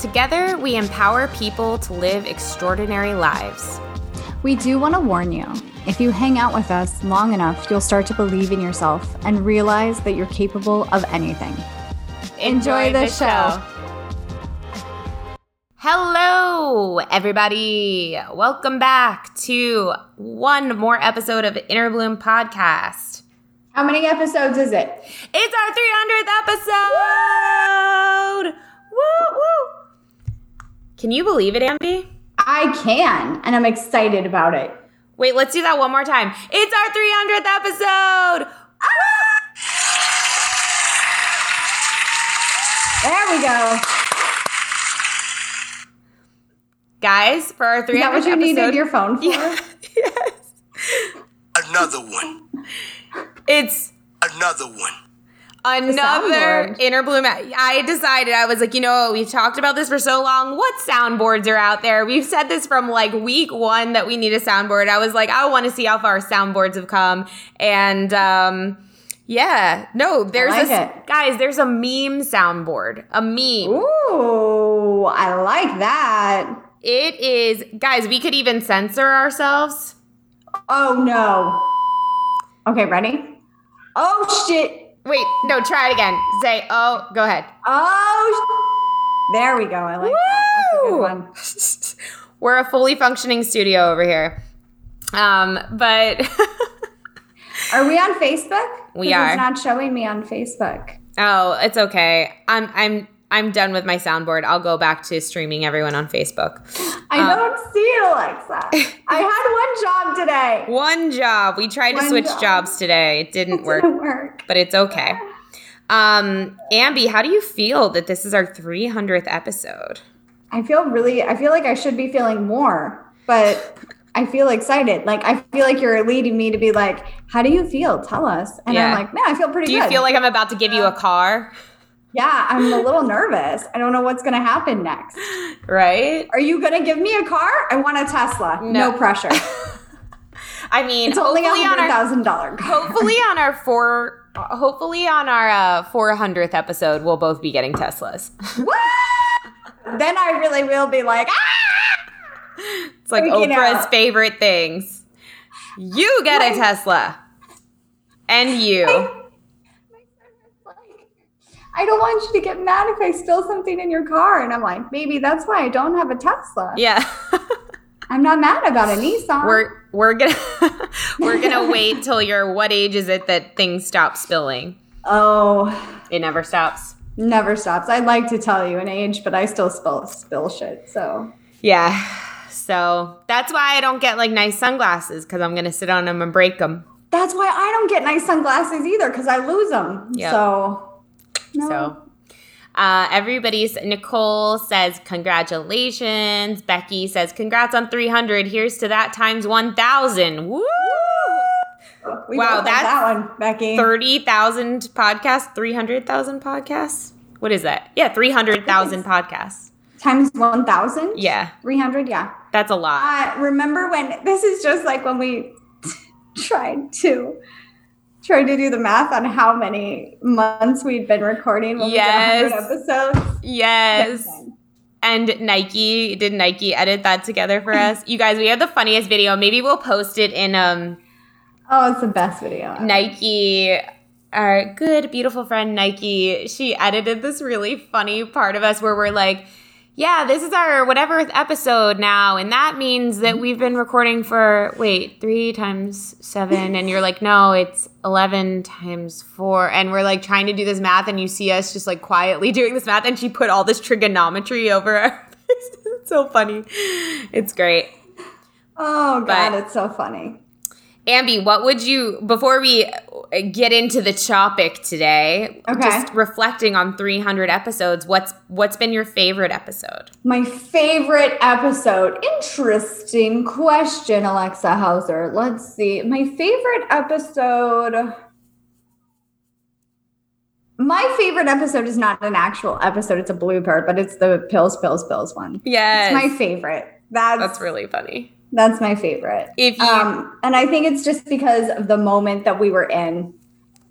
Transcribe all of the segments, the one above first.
Together, we empower people to live extraordinary lives. We do want to warn you if you hang out with us long enough, you'll start to believe in yourself and realize that you're capable of anything. Enjoy, Enjoy the, the show. show. Hello, everybody. Welcome back to one more episode of Inner Bloom Podcast. How many episodes is it? It's our 300th episode. Woo, woo. Can you believe it, Amby? I can, and I'm excited about it. Wait, let's do that one more time. It's our 300th episode. Ah! There we go. Guys, for our 300th Is that what you episode, needed your phone for? Yeah, yes. Another one. It's another one. Another inner bloom. I decided I was like, you know, we've talked about this for so long. What soundboards are out there? We've said this from like week one that we need a soundboard. I was like, I want to see how far soundboards have come, and um, yeah, no, there's like a it. guys. There's a meme soundboard. A meme. Ooh, I like that. It is, guys. We could even censor ourselves. Oh no. Okay, ready? Oh shit. Wait, no, try it again. Say, oh, go ahead. Oh, there we go. I like Woo! that. That's a good one. We're a fully functioning studio over here. Um, but are we on Facebook? We are. It's not showing me on Facebook. Oh, it's okay. I'm I'm I'm done with my soundboard. I'll go back to streaming everyone on Facebook. I um, don't see it, Alexa. I had one job today. One job. We tried one to switch job. jobs today. It didn't, it work, didn't work. But it's okay. Um, Amby, how do you feel that this is our 300th episode? I feel really, I feel like I should be feeling more, but I feel excited. Like I feel like you're leading me to be like, how do you feel? Tell us. And yeah. I'm like, man, I feel pretty good. do good. you feel like I'm about to give you a car? Yeah, I'm a little nervous. I don't know what's going to happen next. Right? Are you going to give me a car? I want a Tesla. No, no pressure. I mean, it's only a hundred thousand dollar. Hopefully, on our four, hopefully on our four uh, hundredth episode, we'll both be getting Teslas. then I really will be like, ah! It's like Freaking Oprah's out. favorite things. You get a Tesla, and you. I don't want you to get mad if I steal something in your car. And I'm like, maybe that's why I don't have a Tesla. Yeah. I'm not mad about a Nissan. We're we're gonna we're gonna wait till you're what age is it that things stop spilling? Oh. It never stops. Never stops. I'd like to tell you an age, but I still spill spill shit. So Yeah. So that's why I don't get like nice sunglasses because I'm gonna sit on them and break them. That's why I don't get nice sunglasses either because I lose them. Yep. So no. So uh, everybody's Nicole says congratulations. Becky says congrats on 300. Here's to that times 1,000. Woo! We wow, that's that one, Becky. 30,000 podcasts, 300,000 podcasts. What is that? Yeah, 300,000 podcasts. Times 1,000? Yeah. 300, yeah. That's a lot. Uh, remember when this is just like when we tried to trying to do the math on how many months we'd been recording when yes. we did 100 episodes. Yes. And Nike, did Nike edit that together for us? you guys, we have the funniest video. Maybe we'll post it in um Oh, it's the best video. Nike our good beautiful friend Nike, she edited this really funny part of us where we're like yeah, this is our whatever episode now, and that means that we've been recording for wait three times seven, and you're like, no, it's eleven times four, and we're like trying to do this math, and you see us just like quietly doing this math, and she put all this trigonometry over our face. it's so funny. It's great. Oh god, but, it's so funny. Ambi, what would you before we get into the topic today? Okay. Just reflecting on 300 episodes. What's what's been your favorite episode? My favorite episode. Interesting question, Alexa Hauser. Let's see. My favorite episode. My favorite episode is not an actual episode, it's a blooper, but it's the pills, pills, pills one. Yeah. It's my favorite. That's That's really funny. That's my favorite. If you Um, and I think it's just because of the moment that we were in.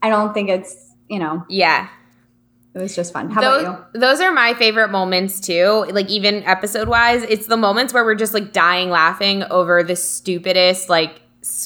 I don't think it's, you know, yeah. it was just fun. How those, about you? those are my favorite moments too. Like even episode wise, it's the moments where we're just like dying laughing over the stupidest like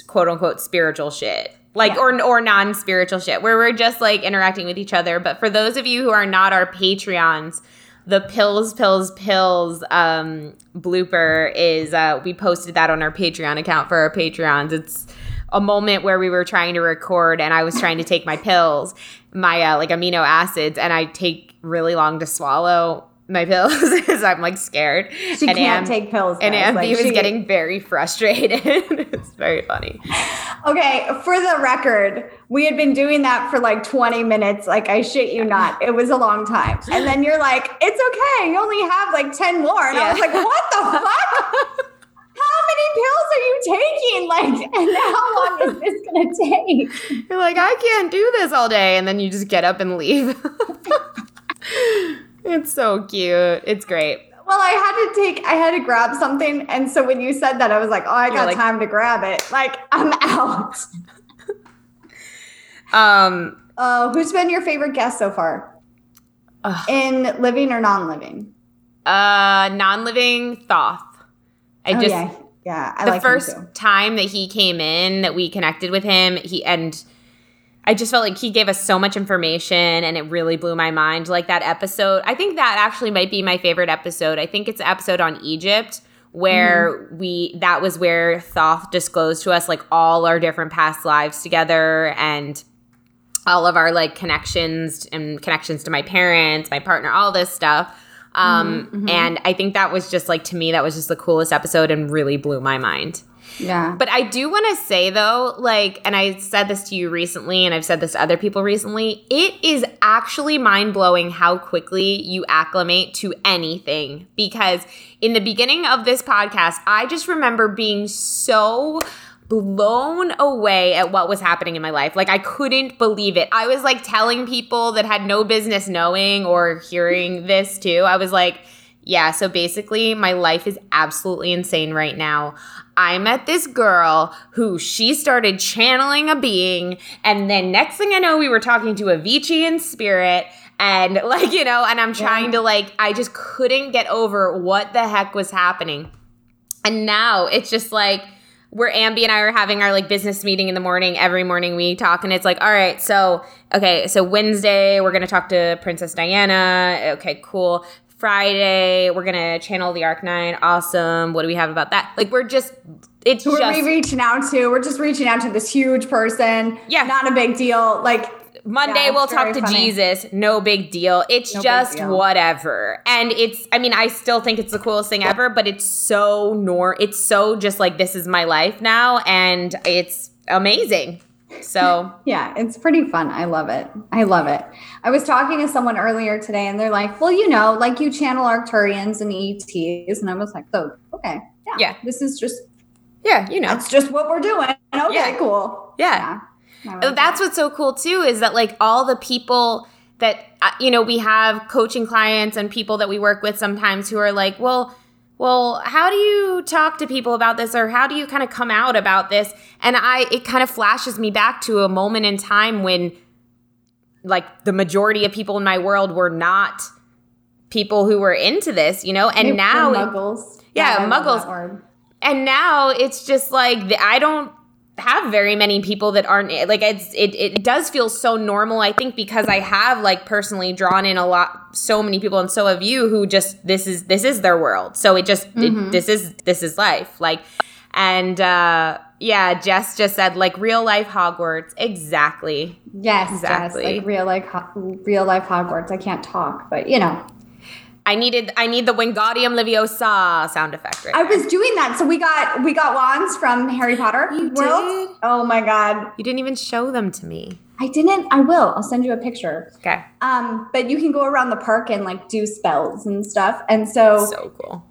quote unquote spiritual shit. Like Yeah. or or non-spiritual shit where we're just like interacting with each other. But for those of you who are not our Patreons, the pills pills pills um blooper is uh we posted that on our Patreon account for our Patreons. It's a moment where we were trying to record and I was trying to take my pills, my uh, like amino acids, and I take really long to swallow my pills because I'm like scared. She and can't Am- take pills. and guys. Ambi Like, was getting very frustrated. it's very funny. Okay, for the record, we had been doing that for like 20 minutes. Like, I shit you not. It was a long time. And then you're like, it's okay. You only have like 10 more. And I was like, what the fuck? How many pills are you taking? Like, and how long is this going to take? You're like, I can't do this all day, and then you just get up and leave. It's so cute. It's great. Well, I had to take, I had to grab something. And so when you said that, I was like, oh, I You're got like- time to grab it. Like, I'm out. Um, Uh, who's been your favorite guest so far? In living or non living? uh, non-living Thoth. I Oh, just yeah. Yeah. I the like first time that he came in that we connected with him he and i just felt like he gave us so much information and it really blew my mind. Like that episode i think that actually might be my favorite episode. I think it's an episode on egypt where Mm-hmm. we that was where thoth disclosed to us like all our different past lives together and all of our like connections and connections to my parents my partner all this stuff. Um Mm-hmm, and i think that was just like to me that was just the coolest episode and really blew my mind Yeah. but I do want to say though, like, and I said this to you recently, and I've said this to other people recently, it is actually mind blowing how quickly you acclimate to anything. Because in the beginning of this podcast, I just remember being so blown away at what was happening in my life. Like, I couldn't believe it. I was like telling people that had no business knowing or hearing this too. I was like, yeah, so basically, my life is absolutely insane right now. I met this girl who she started channeling a being, and then next thing I know, we were talking to Avicii in spirit, and like, you know, and I'm trying to like, I just couldn't get over what the heck was happening. And now it's just like, where Ambi and I are having our like business meeting in the morning. Every morning we talk, and it's like, all right, so okay, so Wednesday we're gonna talk to Princess Diana. Okay, cool. Friday we're gonna channel the Arc Nine. Awesome. What do we have about that? Like we're just, it's Who are just we reaching out to? We're just reaching out to this huge person. Yeah. Not a big deal. Like Monday Yeah, we'll talk to funny. Jesus. No big deal. It's No just deal. whatever. And it's I mean, I still think it's the coolest thing ever, but it's so nor it's so just like this is my life now and it's amazing. So Yeah, it's pretty fun. I love it. I love it. I was talking to someone earlier today and they're like, well, you know, like you channel Arcturians and ETs. And I was like, oh, okay. Yeah. Yeah. This is just, yeah, you know. that's just what we're doing. Okay, Yeah. cool. Yeah. Like Oh, That's that. what's so cool too is that like all the people that uh, you know we have coaching clients and people that we work with sometimes who are like, well, well, how do you talk to people about this or how do you kind of come out about this? And I it kind of flashes me back to a moment in time when like the majority of people in my world were not people who were into this, you know? And They're now muggles. Yeah, love muggles. and now it's just like the- I don't have very many people that aren't like it's it, it does feel so normal i think because i have like personally drawn in a lot so many people and so have you who just this is this is their world so it just it, this is this is life like and uh yeah jess just said like real life hogwarts exactly Yes, Exactly. exactly. like real life, Ho- real life Hogwarts. I can't talk, but you know, I needed I need the Wingardium Leviosa sound effect right. I was doing that. So we got we got wands from Harry Potter You World. did? Oh my god. You didn't even show them to me. I didn't. I will. I'll send you a picture. Okay. Um, but you can go around the park and like do spells and stuff. And so, So cool.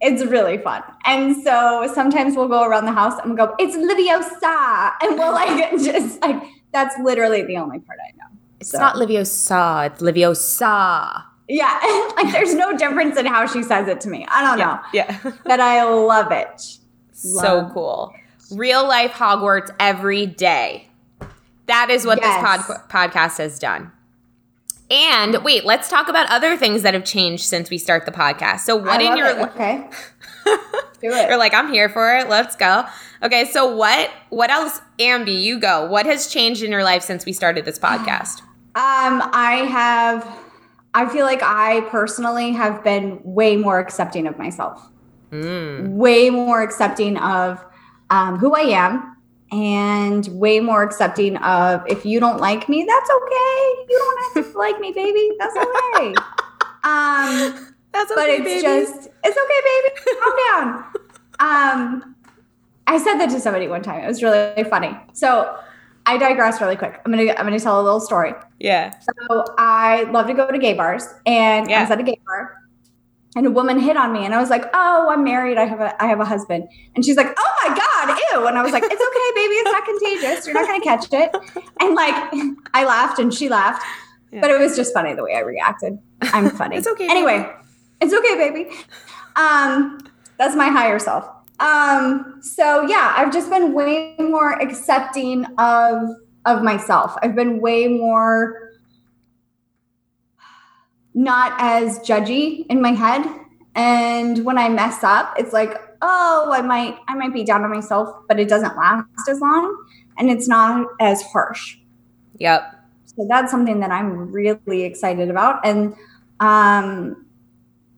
it's really fun. And so sometimes we'll go around the house and we'll go, it's Liviosa. And we'll like just like that's literally the only part I know. It's So- not Leviosa, it's Leviosa. Yeah. like there's no difference in how she says it to me. I don't know. Yeah. But I love it. so Love cool. Real life Hogwarts every day. That is what Yes. this pod- podcast has done. And wait, let's talk about other things that have changed since we start the podcast. So, what in your it. okay. Do it. You're like, I'm here for it. Let's go. Okay, so what what else, Ambi, you go. What has changed in your life since we started this podcast? Um, I have I feel like I personally have been way more accepting of myself. Mm. way more accepting of um, who I am and way more accepting of if you don't like me, that's okay. You don't have to like me, baby. That's okay. Um, That's but it's baby. just it's okay, baby. Calm down. Um, I said that to somebody one time. It was really funny. So I digress really quick. I'm gonna I'm gonna tell a little story. yeah. So I love to go to gay bars, and Yeah. I was at a gay bar, and a woman hit on me, and I was like, "Oh, I'm married. I have a I have a husband." And she's like, "Oh my god, ew!" And I was like, "It's okay, baby. It's not contagious. You're not gonna catch it." And like, I laughed, and she laughed, Yeah. but it was just funny the way I reacted. I'm funny. It's okay, Anyway, it's okay, baby. Um, that's my higher self. Um, so yeah, I've just been way more accepting of of myself. I've been way more not as judgy in my head. And when I mess up, it's like, oh, I might I might be down on myself, but it doesn't last as long and it's not as harsh. Yep. So that's something that I'm really excited about. And um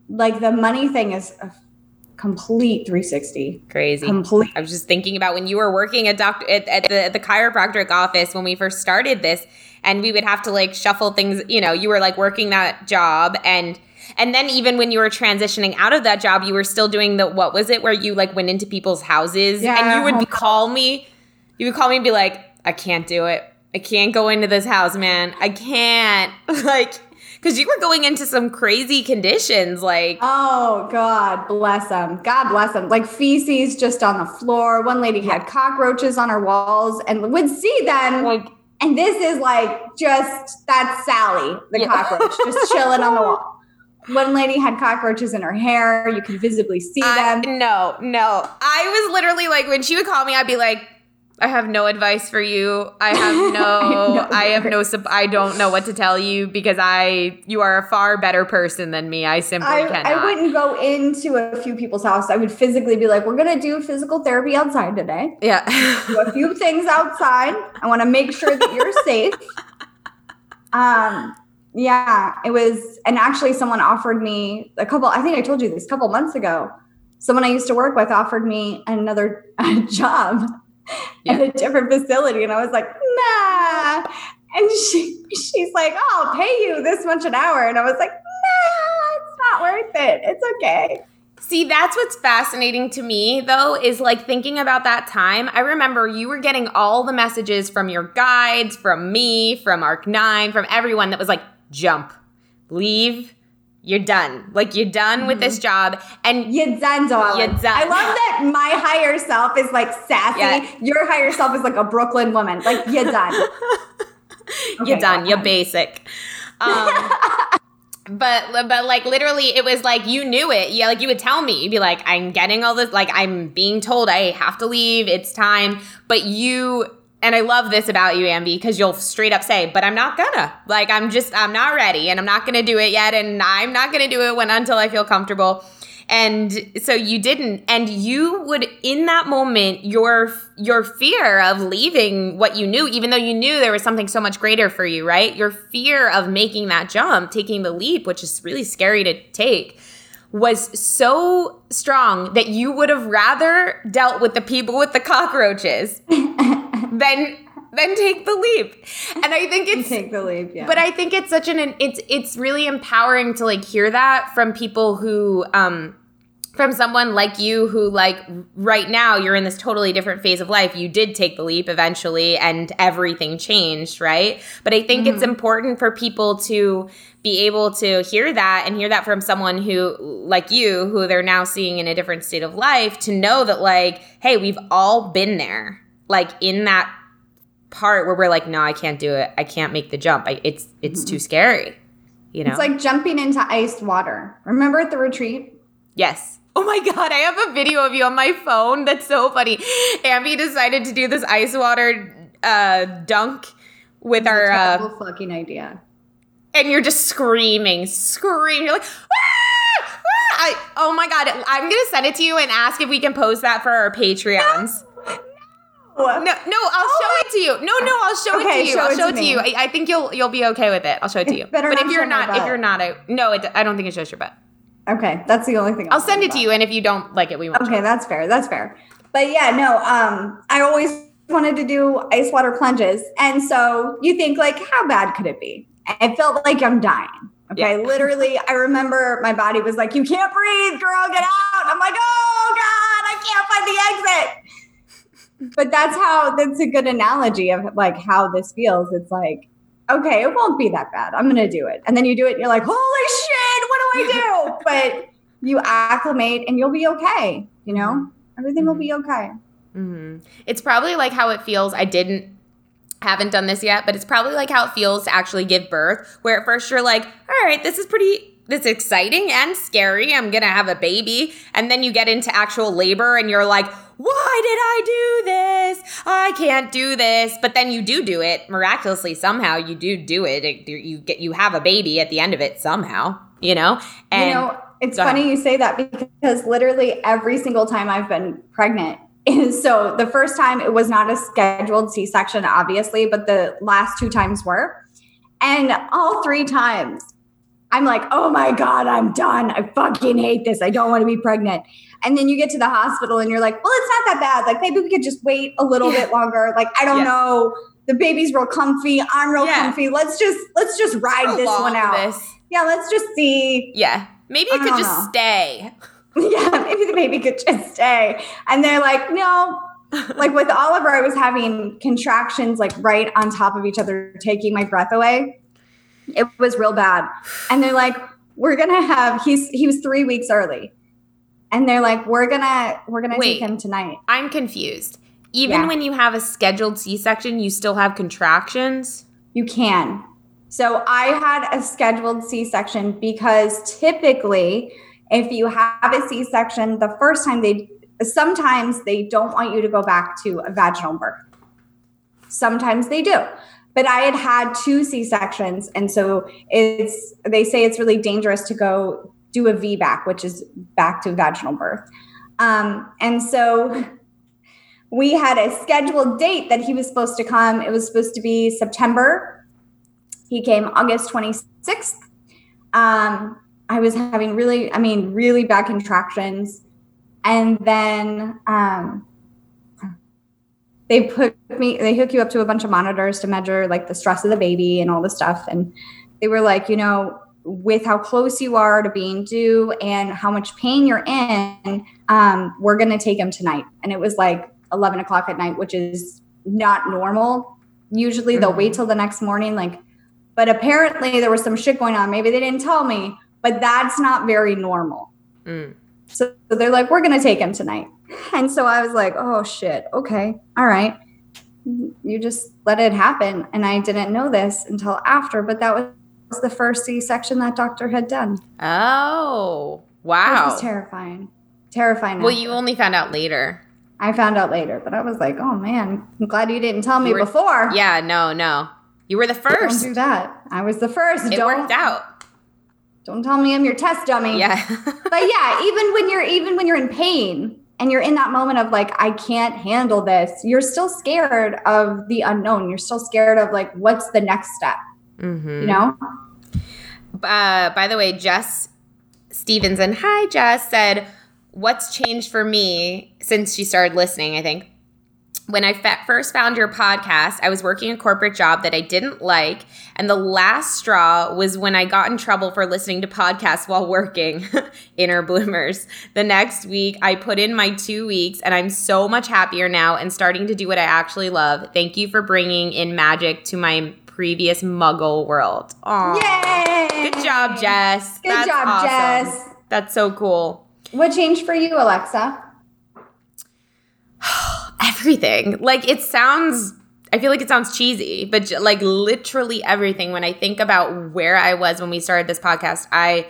like the money thing is complete 360. Crazy. Complete I was just thinking about when you were working at doctor at, at the at the chiropractic office when we first started this, and we would have to like shuffle things. You know, you were like working that job, and and then even when you were transitioning out of that job, you were still doing the what was it where you like went into people's houses, Yeah, and you would call me, you would call me and be like, I can't do it. I can't go into this house, man. I can't like. Because you were going into some crazy conditions, like Oh God, bless them. God bless them. Like feces just on the floor. One lady had cockroaches on her walls and would see them. like And this is like just that's Sally, the Yeah. cockroach, just chilling on the wall. One lady had cockroaches in her hair. You could visibly see I, them. no, no. I was literally like, when she would call me, I'd be like, I have no advice for you. I have no, I have no, sup- I don't know what to tell you because I, you are a far better person than me. I simply I, cannot. I wouldn't go into a few people's house. I would physically be like, we're gonna do physical therapy outside today. yeah. do a few things outside. I want to make sure that you're safe. Um, yeah, it was, and actually, someone offered me a couple. I think I told you this a couple months ago. Someone I used to work with offered me another uh, job at a different facility, and I was like, nah. And she, she's like, oh, I'll pay you this much an hour, and I was like, nah, it's not worth it. It's okay. See, that's what's fascinating to me, though, is like thinking about that time. I remember you were getting all the messages from your guides, from me, from Arc 9, from everyone that was like, jump, leave, you're done. Like, you're done with this job. And you're done, darling. You're done. I love that my higher self is like sassy. Yeah. Your higher self is like a Brooklyn woman. Like you're done. you're done. You're basic. Um, but but like literally, it was like you knew it. Yeah, like you would tell me. You'd be like, I'm getting all this. Like I'm being told I have to leave. It's time. But you and I love this about you, Ambi, because you'll straight up say, "But I'm not gonna." Like I'm just I'm not ready, and I'm not gonna do it yet, and I'm not gonna do it when until I feel comfortable. And so you didn't, and you would in that moment your your fear of leaving what you knew, even though you knew there was something so much greater for you, right? Your fear of making that jump, taking the leap, which is really scary to take, was so strong that you would have rather dealt with the people with the cockroaches than then take the leap. And I think it's Take the leap, yeah. but I think it's such an it's it's really empowering to like hear that from people who um from someone like you who like right now you're in this totally different phase of life. You did take the leap eventually and everything changed, right? But I think it's important for people to be able to hear that and hear that from someone who like you who they're now seeing in a different state of life to know that like hey, we've all been there. Like in that part where we're like, no, I can't do it. I can't make the jump. I, it's it's too scary. You know. it's like jumping into iced water. Remember at the retreat? yes. Oh my god, I have a video of you on my phone. That's so funny. Ambi decided to do this ice water uh, dunk with our uh, Terrible fucking idea. and you're just screaming, screaming. You're like, ah! Ah! I, oh my god, I'm gonna send it to you and ask if we can post that for our Patreons. No, no, I'll show it to you. No, no, I'll show it to you. show I'll it show to it to you. I, I think you'll you'll be okay with it. I'll show it to you. better But if you're not, if you're not, I no, it, I don't think it shows your butt. Okay, that's the only thing. I'll send it to you, and if you don't like it, we won't. Okay, that's fair. That's fair. But yeah, no, um, I always wanted to do ice water plunges. And so you think like, how bad could it be? I felt like I'm dying. Okay. Yeah. Literally, I remember my body was like, you can't breathe, girl, get out. I'm like, oh God, I can't find the exit. But that's how that's a good analogy of like how this feels. It's like, okay, it won't be that bad. I'm gonna do it. And then you do it and you're like, holy shit, what do I do? but you acclimate and you'll be okay. You know, everything will be okay. hmm It's probably like how it feels. I didn't haven't done this yet, but it's probably like how it feels to actually give birth, where at first you're like, all right, this is pretty this exciting and scary. I'm gonna have a baby. And then you get into actual labor and you're like, why did I do this? I can't do this. But then you do do it miraculously somehow. You do do it. You get you have a baby at the end of it somehow. You know. And you know, it's funny you say that because literally every single time I've been pregnant so the first time it was not a scheduled C section, obviously, but the last two times were. And all three times, I'm like, oh my God, I'm done. I fucking hate this. I don't want to be pregnant. And then you get to the hospital and you're like, well, it's not that bad. Like, maybe we could just wait a little Yeah. bit longer. Like, I don't Yeah. know. The baby's real comfy. I'm real Yeah. comfy. Let's just let's just ride this one out. this. Yeah, let's just see Yeah. Maybe it could don't just know. stay. yeah, maybe the baby could just stay. And they're like, no. Like with Oliver, I was having contractions like right on top of each other, taking my breath away. It was real bad. And they're like, we're gonna have he's he was three weeks early. And they're like, we're gonna we're gonna Wait. take him tonight. I'm confused. Even Yeah. when you have a scheduled C-section, you still have contractions. You can. So I had a scheduled C-section because typically, if you have a C-section, the first time they sometimes they don't want you to go back to a vaginal birth. Sometimes they do. But I had had two C-sections, and so it's they say it's really dangerous to go do a VBAC, which is back to vaginal birth. Um, and so we had a scheduled date that he was supposed to come. It was supposed to be September. He came August 26th. Um, I was having really, I mean, really bad contractions. And then um, they put me, they hook you up to a bunch of monitors to measure like the stress of the baby and all this stuff. And they were like, you know, with how close you are to being due and how much pain you're in, um, we're going to take him tonight. And it was like 11 o'clock at night, which is not normal. Usually they'll wait till the next morning. Like, but apparently there was some shit going on. Maybe they didn't tell me, but that's not very normal. Mm. So they're like, we're going to take him tonight. And so I was like, oh shit. Okay. All right. You just let it happen. And I didn't know this until after, but that was the first C section that doctor had done. Oh, Which wow. was terrifying. Terrifying. Well, you only found out later. I found out later, but I was like, oh man, I'm glad you didn't tell me were- before. Yeah, no, no. You were the Don't first. do that. I was the first. It don't, worked out. Don't tell me I'm your test dummy. Yeah. But yeah, even when you're even when you're in pain and you're in that moment of like, I can't handle this, you're still scared of the unknown. You're still scared of like what's the next step, hmm you know? Uh, by the way, Jess Stevenson, hi Jess, said, What's changed for me since she started listening? I think. When I first found your podcast, I was working a corporate job that I didn't like. And the last straw was when I got in trouble for listening to podcasts while working. Inner bloomers. The next week, I put in my two weeks, and I'm so much happier now and starting to do what I actually love. Thank you for bringing in magic to my previous muggle world. Aw. Yay! Good job, Jess. Good job, Jess. That's so cool. What changed for you, Alexa? everything. Like it sounds I feel like it sounds cheesy, but like literally everything when I think about where I was when we started this podcast, I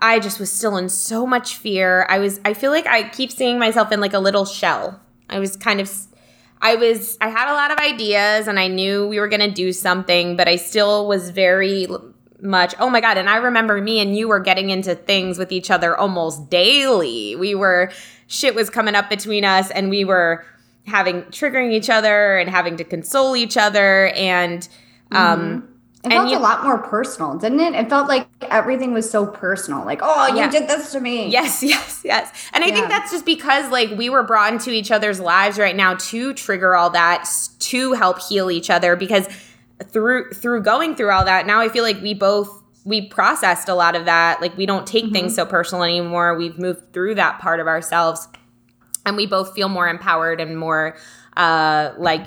I just was still in so much fear. I was I feel like I keep seeing myself in like a little shell. I was kind of I was I had a lot of ideas and I knew we were going to do something, but I still was very much oh my god and i remember me and you were getting into things with each other almost daily we were shit was coming up between us and we were having triggering each other and having to console each other and um It And felt you- a lot more personal, didn't it? It felt like everything was so personal. Like, oh, you Yeah. did this to me. Yes, yes, yes. And I Yeah. think that's just because like we were brought into each other's lives right now to trigger all that to help heal each other because through through going through all that, now I feel like we both we processed a lot of that. Like we don't take things so personal anymore. We've moved through that part of ourselves and we both feel more empowered and more uh like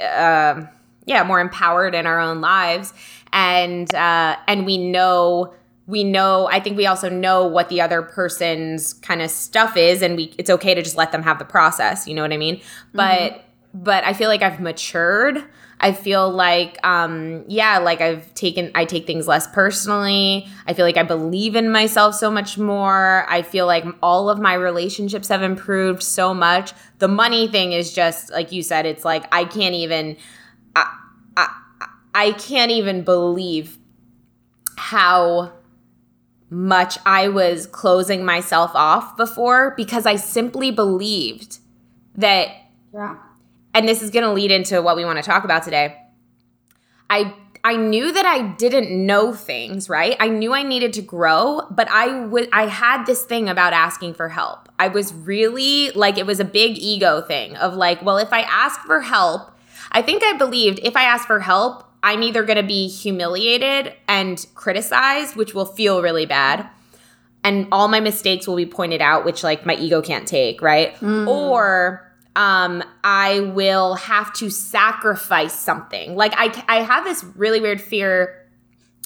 um yeah more empowered in our own lives. And uh and we know we know i think we also know what the other person's kind of stuff is and we it's okay to just let them have the process you know what i mean? But but i feel like i've matured i feel like um yeah like i've taken i take things less personally. I feel like i believe in myself so much more. I feel like all of my relationships have improved so much. The money thing is just like you said it's like i can't even i i, I can't even believe how much I was closing myself off before because I simply believed that Yeah. And this is going to lead into what we want to talk about today. I I knew that I didn't know things, right? I knew I needed to grow, but I would I had this thing about asking for help. I was really like it was a big ego thing of like, well, if I ask for help, I think I believed if I ask for help, I'm either going to be humiliated and criticized, which will feel really bad and all my mistakes will be pointed out which like my ego can't take right mm. or um i will have to sacrifice something like i i have this really weird fear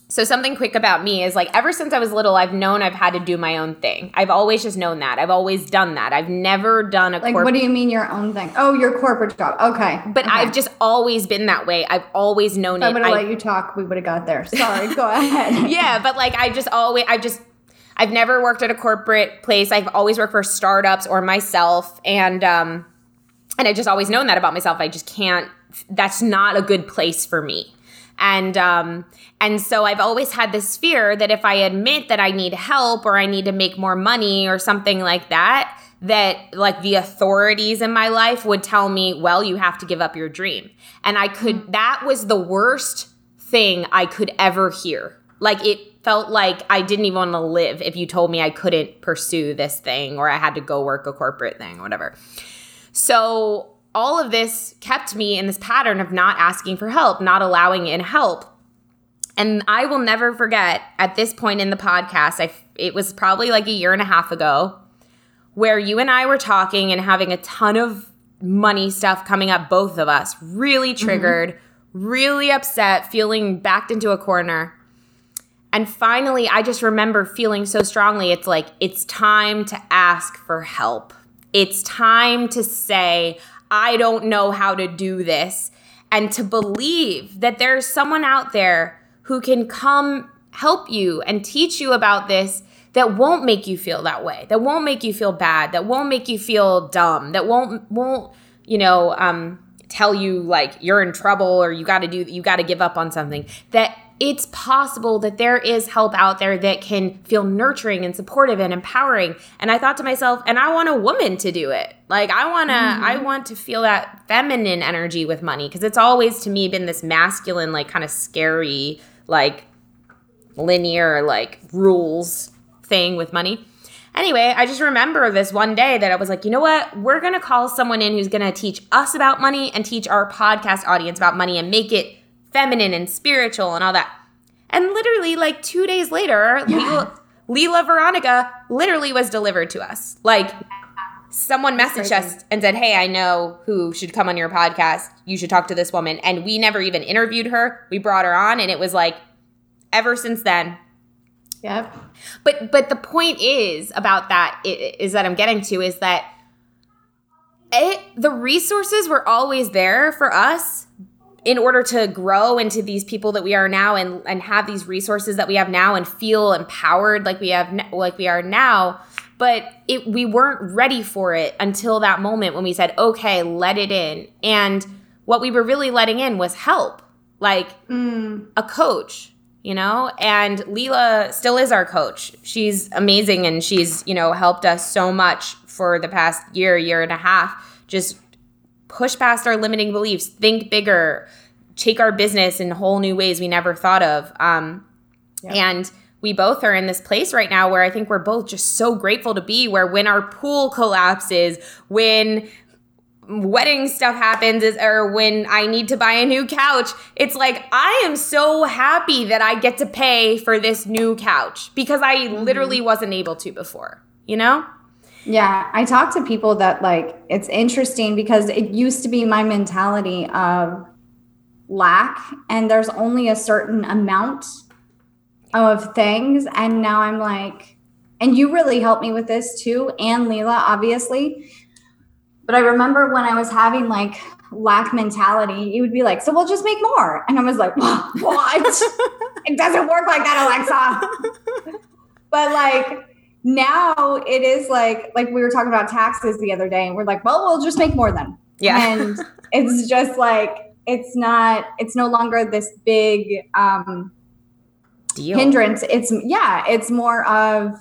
so something quick about me is like ever since i was little i've known i've had to do my own thing i've always just known that i've always done that i've never done a corporate Like, corp- what do you mean your own thing? Oh, your corporate job. Okay. but okay. i've just always been that way i've always known If I it would have let you talk, we would have got there. Sorry. Go ahead. yeah, but like I just always I just I've never worked at a corporate place. I've always worked for startups or myself and um and I just always known that about myself. I just can't that's not a good place for me. And um and so I've always had this fear that if I admit that I need help or I need to make more money or something like that that like the authorities in my life would tell me, "Well, you have to give up your dream." And I could that was the worst thing I could ever hear. Like it felt like I didn't even want to live if you told me I couldn't pursue this thing or I had to go work a corporate thing or whatever. So all of this kept me in this pattern of not asking for help, not allowing in help. And I will never forget at this point in the podcast, I it was probably like a year and a half ago where you and I were talking and having a ton of money stuff coming up both of us, really mm-hmm. triggered, really upset, feeling backed into a corner. And finally, I just remember feeling so strongly it's like, it's time to ask for help. It's time to say, I don't know how to do this. And to believe that there's someone out there who can come help you and teach you about this that won't make you feel that way, that won't make you feel bad, that won't make you feel dumb, that won't, won't, you know, um, tell you like you're in trouble or you got to do you got to give up on something that it's possible that there is help out there that can feel nurturing and supportive and empowering. And i thought to myself and i want a woman to do it. Like i want to i mm-hmm. want to feel that feminine energy with money because it's always to me been this masculine like kind of scary like linear like rules thing with money. Anyway, I just remember this one day that I was like, you know what? We're going to call someone in who's going to teach us about money and teach our podcast audience about money and make it feminine and spiritual and all that. And literally, like two days later, Leela, Leela Veronica literally was delivered to us. Like, someone messaged us and said, Hey, I know who should come on your podcast. You should talk to this woman. And we never even interviewed her. We brought her on, and it was like, ever since then, Yep. but but the point is about that is that I'm getting to is that it, the resources were always there for us in order to grow into these people that we are now and and have these resources that we have now and feel empowered like we have like we are now but it we weren't ready for it until that moment when we said okay let it in and what we were really letting in was help like mm. a coach, you know? And Leela still is our coach. She's amazing and she's, you know, helped us so much for the past year, year and a half. Just push past our limiting beliefs, think bigger, take our business in whole new ways we never thought of. Um, And we both are in this place right now where I think we're both just so grateful to be where when our pool collapses, when wedding stuff happens is, or when I need to buy a new couch, it's like I am so happy that I get to pay for this new couch because I literally wasn't able to before, you know? Yeah, I talk to people that like it's interesting because it used to be my mentality of lack and there's only a certain amount of things and now I'm like and you really helped me with this too and Leela obviously. But I remember when I was having like lack mentality, you would be like, "So we'll just make more." And I was like, "What? it doesn't work like that, Alexa." but like now it is like like we were talking about taxes the other day and we're like well we'll just make more then Yeah. and it's just like it's not it's no longer this big um Deal. hindrance it's yeah it's more of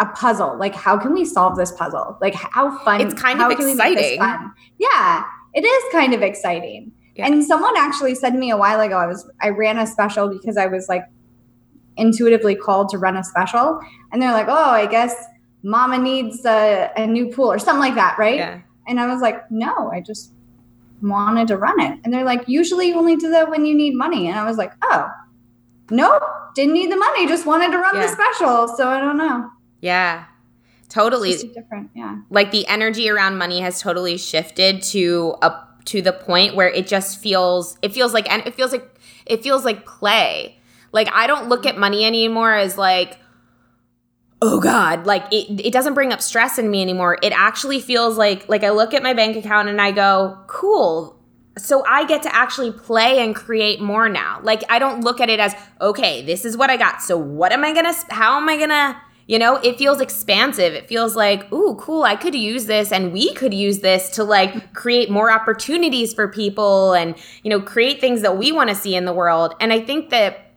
a puzzle like how can we solve this puzzle like how fun It's kind of can we make this exciting. yeah it is kind of exciting Yeah. and someone actually said to me a while ago i was i ran a special because i was like intuitively called to run a special and they're like oh i guess mama needs a, a new pool or something like that right Yeah. and i was like no i just wanted to run it and they're like usually you only do that when you need money and i was like oh nope didn't need the money just wanted to run Yeah. the special so i don't know Yeah. Totally. different yeah like the energy around money has totally shifted to a to the point where it just feels it feels like and it feels like it feels like play like i don't look at money anymore as like oh god like it, it doesn't bring up stress in me anymore it actually feels like like i look at my bank account and i go cool so I get to actually play and create more now. Like I don't look at it as okay, this is what I got. So what am I gonna? How am I gonna? You know, it feels expansive. It feels like, ooh, cool. I could use this, and we could use this to like create more opportunities for people, and you know, create things that we want to see in the world. And I think that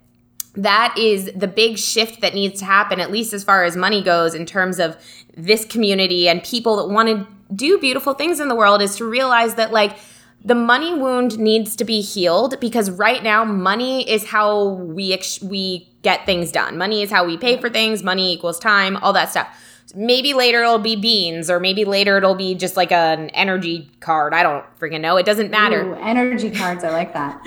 that is the big shift that needs to happen, at least as far as money goes, in terms of this community and people that want to do beautiful things in the world, is to realize that like the money wound needs to be healed because right now money is how we ex- we get things done. Money is how we pay for things. Money equals time, all that stuff. Maybe later it'll be beans, or maybe later it'll be just like an energy card. I don't freaking know. It doesn't matter Ooh, energy cards i like that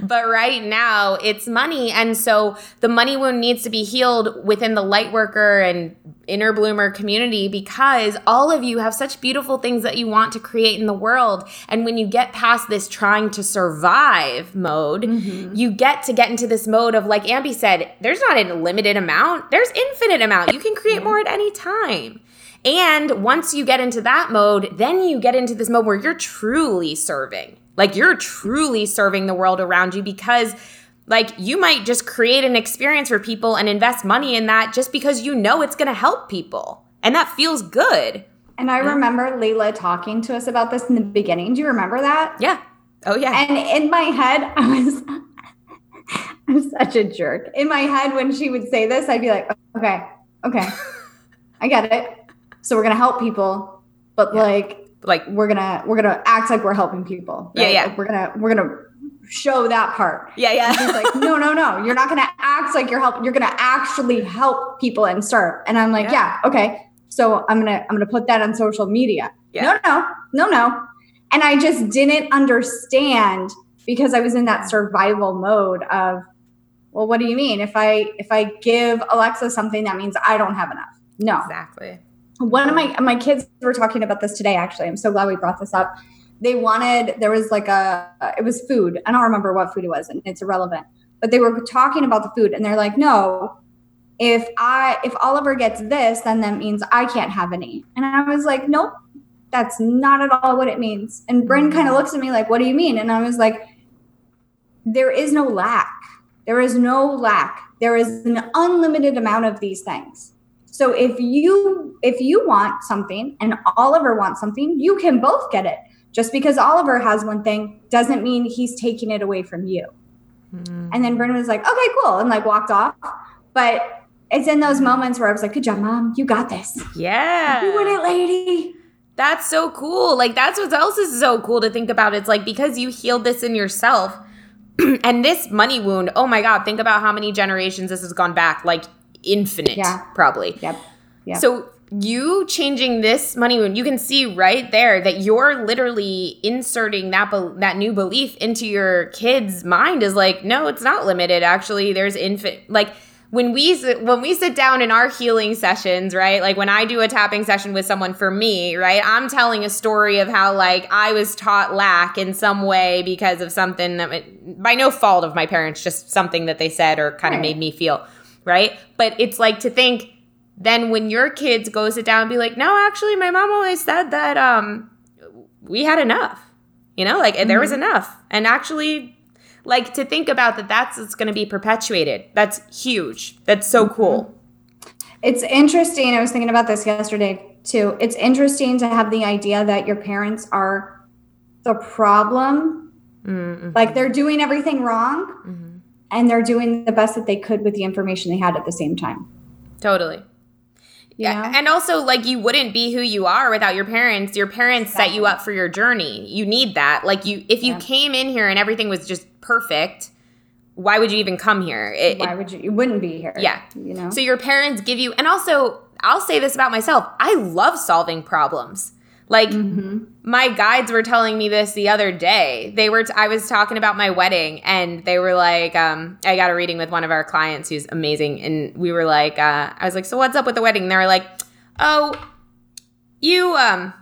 but right now it's money and so the money wound needs to be healed within the light worker and inner bloomer community because all of you have such beautiful things that you want to create in the world. And when you get past this trying to survive mode mm-hmm. you get to get into this mode of like ambi said there's not a limited amount. There's infinite amount. You can create more at any time. And once you get into that mode, then you get into this mode where you're truly serving. Like you're truly serving the world around you because like you might just create an experience for people and invest money in that just because you know it's going to help people. And that feels good. and i remember layla talking to us about this in the beginning do you remember that Yeah. Oh yeah. And in my head, I was I'm such a jerk. In my head, when she would say this, I'd be like, okay, okay, I get it. So we're gonna help people, but like like we're gonna we're gonna act like we're helping people. Yeah, yeah. Like, we're gonna we're gonna show that part. yeah, And she's yeah. like, no, no, no. You're not gonna act like you're helping. You're gonna actually help people and serve. And I'm like, Yeah. yeah, okay. So I'm gonna I'm gonna put that on social media. Yeah. No, no, no, no. And I just didn't understand because I was in that survival mode of, well, what do you mean? If I if I give Alexa something, that means I don't have enough. No. Exactly. One of my my kids were talking about this today. Actually, I'm so glad we brought this up. They wanted there was like a it was food. I don't remember what food it was, and it's irrelevant. But they were talking about the food, and they're like, no. If I if Oliver gets this, then that means I can't have any. And I was like, nope, that's not at all what it means. And Bryn mm-hmm. kind of looks at me like, what do you mean? And I was like, there is no lack. There is no lack. There is an unlimited amount of these things. So if you if you want something and Oliver wants something, you can both get it. Just because Oliver has one thing doesn't mean he's taking it away from you. Mm-hmm. And then Bryn was like, okay, cool, and like walked off. But it's in those moments where I was like, good job, mom. You got this. Yeah. You win it, lady. That's so cool. Like that's what else is so cool to think about. It's like because you healed this in yourself and this money wound, oh my god, think about how many generations this has gone back, like infinite Yeah. probably. Yep. Yep. So you changing this money wound, you can see right there that you're literally inserting that bel that new belief into your kid's mind is like, no, it's not limited. Actually, there's infinite like when we when we sit down in our healing sessions, right? Like when I do a tapping session with someone for me, right? I'm telling a story of how like I was taught lack in some way because of something that by no fault of my parents, just something that they said or kind of Right. made me feel, right? But it's like to think then when your kids go sit down and be like, no, actually, my mom always said that um, we had enough, you know, like there was enough, and actually, like to think about that, that's what's going to be perpetuated. That's huge. That's so cool. It's interesting. I was thinking about this yesterday too. It's interesting to have the idea that your parents are the problem. Mm-hmm. Like they're doing everything wrong and they're doing the best that they could with the information they had at the same time. Totally. You Yeah, know? and also like you wouldn't be who you are without your parents. Your parents set you up for your journey. You need that. Like you, if you Yeah. came in here and everything was just perfect, why would you even come here? It, it Why would you? You wouldn't be here. Yeah. You know? So your parents give you, and also, I'll say this about myself I love solving problems. Like, Mm-hmm. my guides were telling me this the other day. They were, t- I was talking about my wedding, and they were like, um, I got a reading with one of our clients who's amazing. And we were like, uh, I was like, so what's up with the wedding? And they were like, oh, you, um,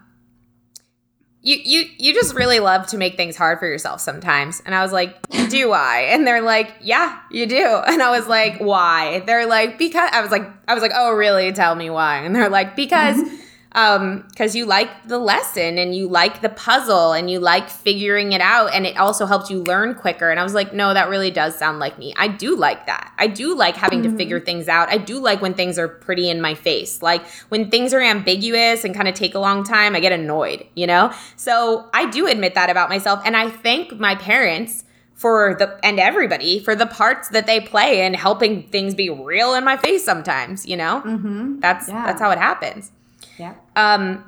you, you you just really love to make things hard for yourself sometimes and i was like do i and they're like yeah you do and i was like why they're like because i was like i was like oh really tell me why and they're like because um because you like the lesson and you like the puzzle and you like figuring it out and it also helps you learn quicker. And i was like no that really does sound like me. I do like that. I do like having to figure things out. I do like when things are pretty in my face. Like when things are ambiguous and kind of take a long time i get annoyed you know? So i do admit that about myself. And i thank my parents for the and everybody for the parts that they play in helping things be real in my face sometimes you know? Mm-hmm. that's Yeah. that's how it happens Yeah. um,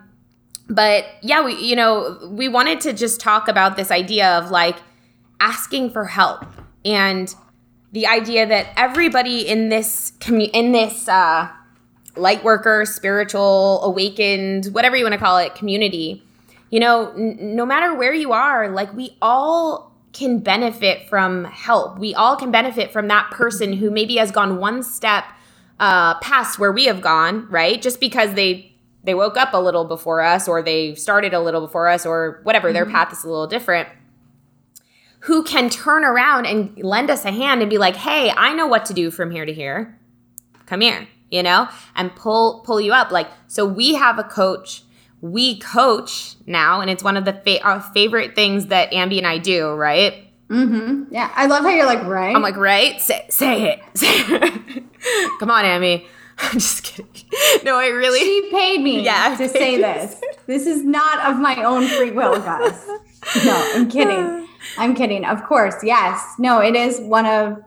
but yeah, we you know we wanted to just talk about this idea of like asking for help and the idea that everybody in this commu- in this uh, light worker, spiritual, awakened, whatever you want to call it, community, you know, n- no matter where you are, like we all can benefit from help. We all can benefit from that person who maybe has gone one step uh, past where we have gone, right? Just because they they woke up a little before us, or they started a little before us, or whatever. Their path is a little different. Who can turn around and lend us a hand and be like, "Hey, I know what to do from here to here. Come here," you know, and pull pull you up. Like, so we have a coach. We coach now, and it's one of the fa- our favorite things that Ambi and I do. Right? Mm-hmm. Yeah. I love how you're like, right? I'm like, right? Say, say it. Say it. Come on, Amy. I'm just kidding. No, I really. she paid me Yeah, to say this. This is not of my own free will, guys. No, I'm kidding. I'm kidding. Of course, yes. No, it is one of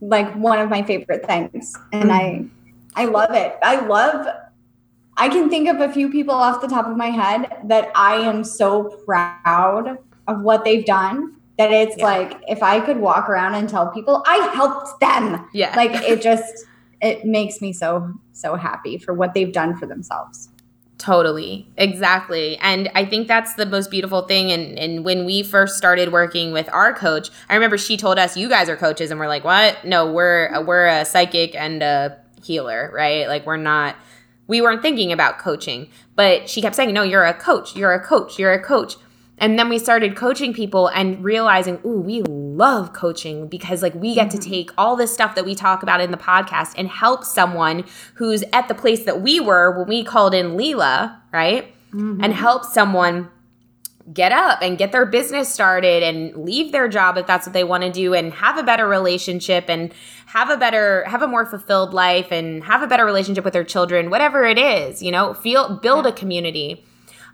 like one of my favorite things, and I mm. I love it. I love. I can think of a few people off the top of my head that I am so proud of what they've done. That it's Yeah. like if I could walk around and tell people I helped them, Yeah. like it just it makes me so so happy for what they've done for themselves. Totally. Exactly. And I think that's the most beautiful thing. And, and when we first started working with our coach, I remember she told us, you guys are coaches. And we're like, what? No, we're, we're a psychic and a healer, right? Like we're not, we weren't thinking about coaching, but she kept saying, no, you're a coach. You're a coach. You're a coach. And then we started coaching people and realizing, ooh, we love coaching because like we get to Mm-hmm. take all this stuff that we talk about in the podcast and help someone who's at the place that we were when we called in Leela, right? Mm-hmm. And help someone get up and get their business started and leave their job if that's what they want to do and have a better relationship and have a better have a more fulfilled life and have a better relationship with their children whatever it is you know feel build a community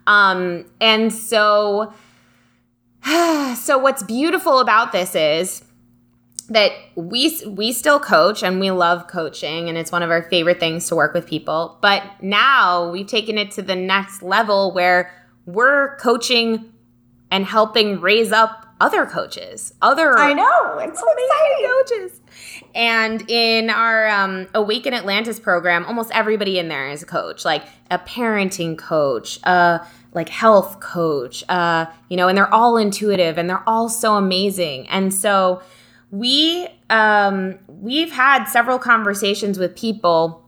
um and so so what's beautiful about this is that we we still coach and we love coaching and it's one of our favorite things to work with people but now we've taken it to the next level where we're coaching and helping raise up other coaches other I know. It's so exciting. coaches. And in our um, Awaken Atlantis program, almost everybody in there is a coach, like a parenting coach, a like health coach, uh, you know, and they're all intuitive and they're all so amazing. And so we um, we've had several conversations with people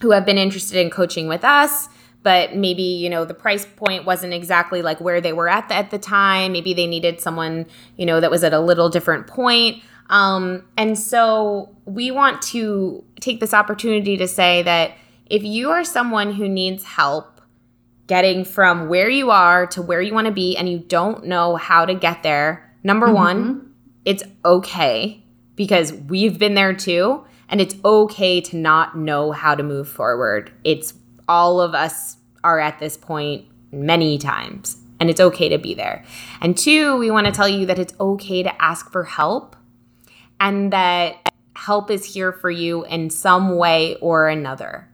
who have been interested in coaching with us but maybe you know the price point wasn't exactly like where they were at the, at the time maybe they needed someone you know that was at a little different point um, and so we want to take this opportunity to say that if you are someone who needs help getting from where you are to where you want to be and you don't know how to get there number mm-hmm. one it's okay because we've been there too and it's okay to not know how to move forward. It's all of us are at this point many times and it's okay to be there. And two we want to tell you that it's okay to ask for help and that help is here for you in some way or another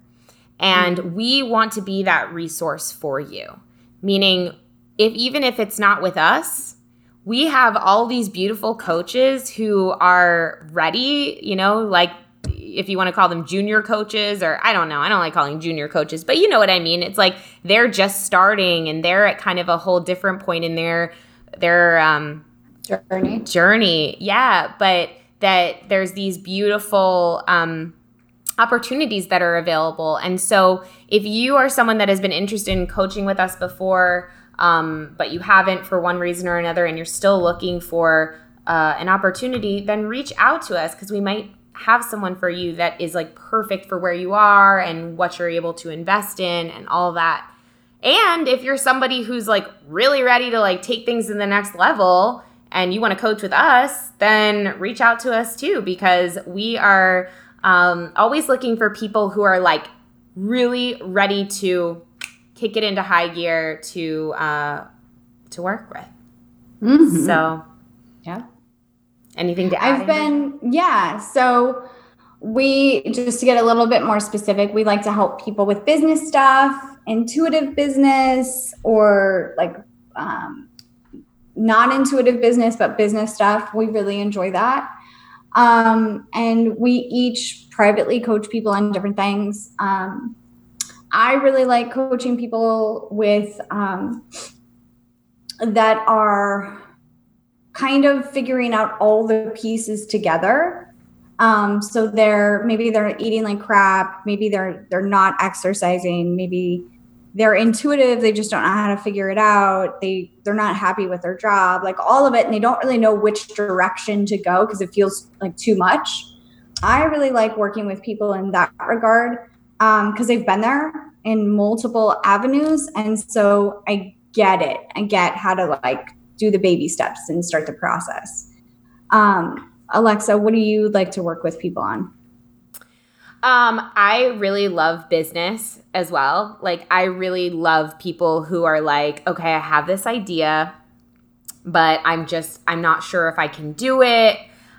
and we want to be that resource for you meaning if even if it's not with us we have all these beautiful coaches who are ready, you know, like if you want to call them junior coaches or I don't know, I don't like calling junior coaches, but you know what I mean. It's like they're just starting and they're at kind of a whole different point in their their um Journey. journey. Yeah, but that there's these beautiful um, opportunities that are available. And so, if you are someone that has been interested in coaching with us before, um, but you haven't for one reason or another, and you're still looking for uh, an opportunity, then reach out to us because we might have someone for you that is like perfect for where you are and what you're able to invest in and all that. And if you're somebody who's like really ready to like take things to the next level and you want to coach with us, then reach out to us too because we are um, always looking for people who are like really ready to kick it into high gear to uh, to work with. Mhm. So, Yeah. anything to add? I've been, yeah. So we, just to get a little bit more specific, we like to help people with business stuff, intuitive business, or like um, non intuitive business, but business stuff. We really enjoy that. Um, and we each privately coach people on different things. Um, I really like coaching people with um, that are kind of figuring out all the pieces together. Um, so they're maybe they're eating like crap, maybe they're they're not exercising, maybe they're intuitive, they just don't know how to figure it out. They they're not happy with their job, like all of it, and they don't really know which direction to go because it feels like too much. I really like working with people in that regard because they've been there in multiple avenues, and so I get it. I get how to like do the baby steps and start the process. Um, Alexa, what do you like to work with people on? Um, I really love business as well. Like, I really love people who are like, okay, I have this idea, but I'm just, I'm not sure if I can do it.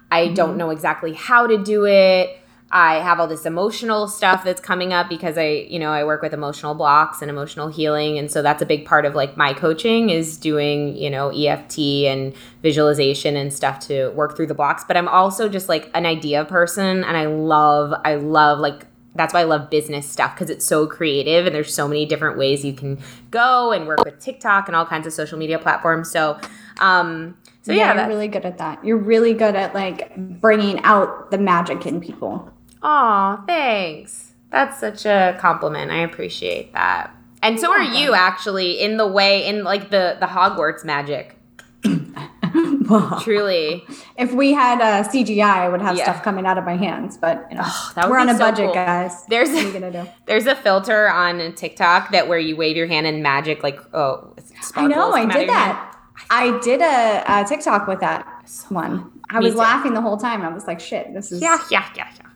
I don't know exactly how to do it. I have all this emotional stuff that's coming up because I, you know, I work with emotional blocks and emotional healing. And so that's a big part of like my coaching is doing, you know, EFT and visualization and stuff to work through the blocks. But I'm also just like an idea person and I love, I love like that's why I love business stuff because it's so creative and there's so many different ways you can go and work with TikTok and all kinds of social media platforms. So, um, so yeah, you're really good at that. You're really good at like bringing out the magic in people. Aw, thanks. That's such a compliment. I appreciate that. And so are you actually in the way in like the the Hogwarts magic. Truly. If we had a CGI, I would have Yeah. stuff coming out of my hands, but you know, oh, that we're on a so budget, cool. guys. There's what are you gonna do? there's a filter on TikTok that where you wave your hand and magic like oh I know, I come out of did that. I did a, a TikTok with that one. I was laughing the whole time. I was like, "Shit, this is Yeah, yeah, yeah, yeah.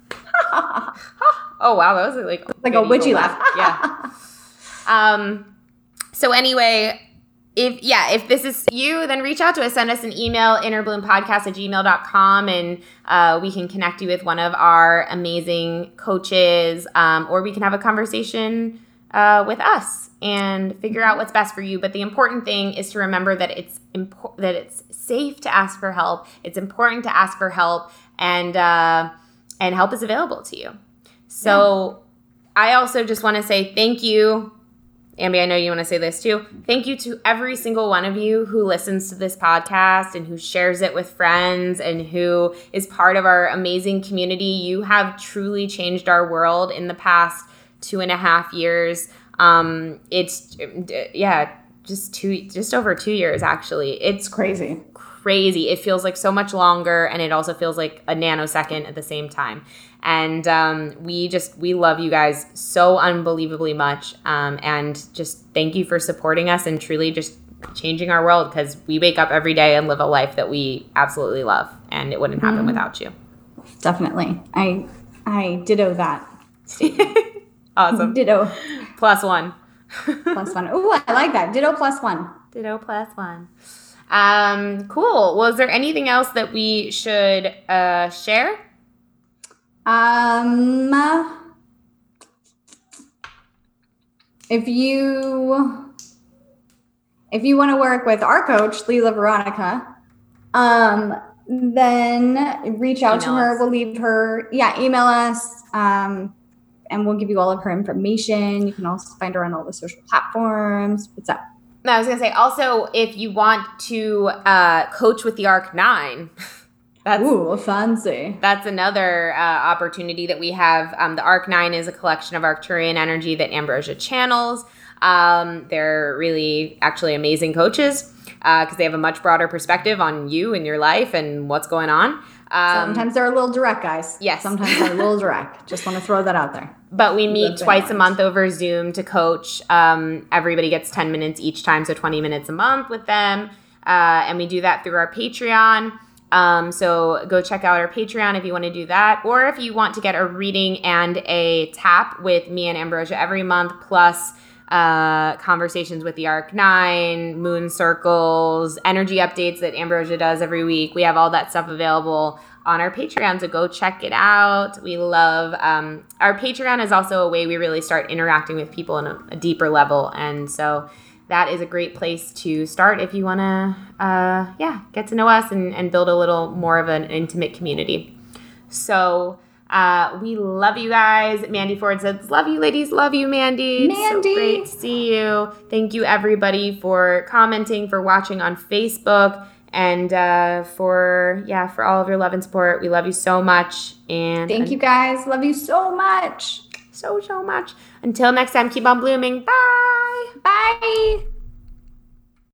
oh wow, that was like like a witchy evil laugh." yeah. Um. So anyway, if yeah, if this is you, then reach out to us. Send us an email, innerbloompodcast at gmail.com, and uh, we can connect you with one of our amazing coaches, um, or we can have a conversation uh, with us and figure out what's best for you. But the important thing is to remember that it's important that it's safe to ask for help. It's important to ask for help, and uh, and help is available to you. So I also just want to say thank you. Ambi, I know you want to say this too. Thank you to every single one of you who listens to this podcast and who shares it with friends and who is part of our amazing community. You have truly changed our world in the past two and a half years. Um, it's yeah, just two, just over two years actually. It's crazy. crazy. It feels like so much longer, and it also feels like a nanosecond at the same time. And um, we just we love you guys so unbelievably much, um, and just thank you for supporting us and truly just changing our world because we wake up every day and live a life that we absolutely love, and it wouldn't happen without you. Definitely. I I ditto that. Awesome. Ditto plus one. plus one. Ooh, I like that. Ditto plus one. Ditto plus one. Um, cool. Was there anything else that we should uh, share? Um, if you if you want to work with our coach, Leela Veronica, um, then reach out to her. us. We'll leave her, yeah, email us, um, and we'll give you all of her information. You can also find her on all the social platforms. What's up? No, I was gonna say also if you want to uh, coach with the Arc Nine, that's Ooh, fancy. that's another uh, opportunity that we have. Um, the Arc Nine is a collection of Arcturian energy that Ambrosia channels. Um, they're really actually amazing coaches because they have a much broader perspective on you and your life and what's going on. Um, Sometimes they're a little direct, guys. Yes. Sometimes they're a little direct. Just want to throw that out there. But we meet twice a month over Zoom to coach. Um, everybody gets 10 minutes each time, so 20 minutes a month with them. Uh, and we do that through our Patreon. Um, so go check out our Patreon if you want to do that. Or if you want to get a reading and a tap with me and Ambrosia every month, plus uh, conversations with the Arc Nine, moon circles, energy updates that Ambrosia does every week. We have all that stuff available on our Patreon, so go check it out. We love um, our Patreon is also a way we really start interacting with people on a, a deeper level, and so that is a great place to start if you want to, uh, yeah, get to know us and, and build a little more of an intimate community. So. Uh, we love you guys. Mandy Ford says, "Love you, ladies. Love you, Mandy. It's so great to see you. Thank you, everybody, for commenting, for watching on Facebook, and uh, for yeah, for all of your love and support. We love you so much, and Thank you guys. Love you so much. so so much. Until next time, keep on blooming. Bye. Bye.